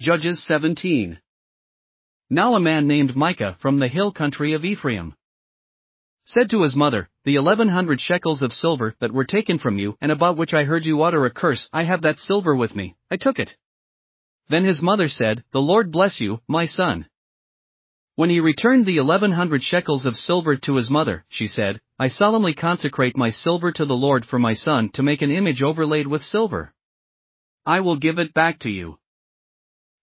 Judges 17. Now a man named Micah from the hill country of Ephraim said to his mother, The eleven hundred shekels of silver that were taken from you and about which I heard you utter a curse, I have that silver with me, I took it. Then his mother said, The Lord bless you, my son. When he returned the eleven hundred shekels of silver to his mother, she said, I solemnly consecrate my silver to the Lord for my son to make an image overlaid with silver. I will give it back to you.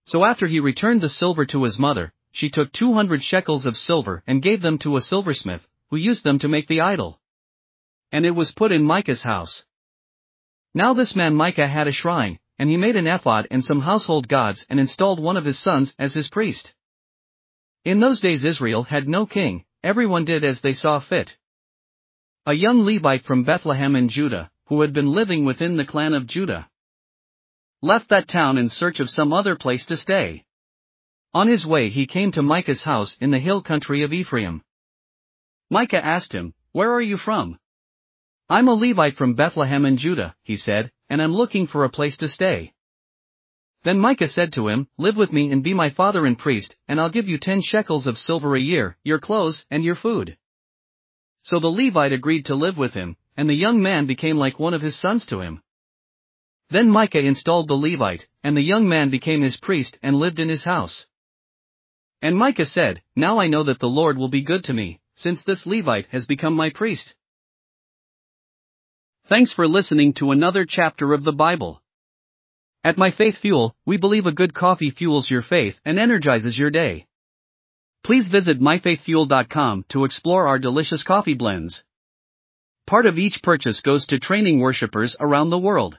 So after he returned the silver to his mother, she took two hundred shekels of silver and gave them to a silversmith, who used them to make the idol. And it was put in Micah's house. Now this man Micah had a shrine, and he made an ephod and some household gods and installed one of his sons as his priest. In those days Israel had no king, everyone did as they saw fit. A young Levite from Bethlehem in Judah, who had been living within the clan of Judah, left that town in search of some other place to stay. On his way he came to Micah's house in the hill country of Ephraim. Micah asked him, Where are you from? I'm a Levite from Bethlehem in Judah, he said, and I'm looking for a place to stay. Then Micah said to him, Live with me and be my father and priest, and I'll give you ten shekels of silver a year, your clothes, and your food. So the Levite agreed to live with him, and the young man became like one of his sons to him. Then Micah installed the Levite, and the young man became his priest and lived in his house. And Micah said, Now I know that the Lord will be good to me, since this Levite has become my priest. Thanks for listening to another chapter of the Bible. At My Faith Fuel, we believe a good coffee fuels your faith and energizes your day. Please visit myfaithfuel.com to explore our delicious coffee blends. Part of each purchase goes to training worshippers around the world.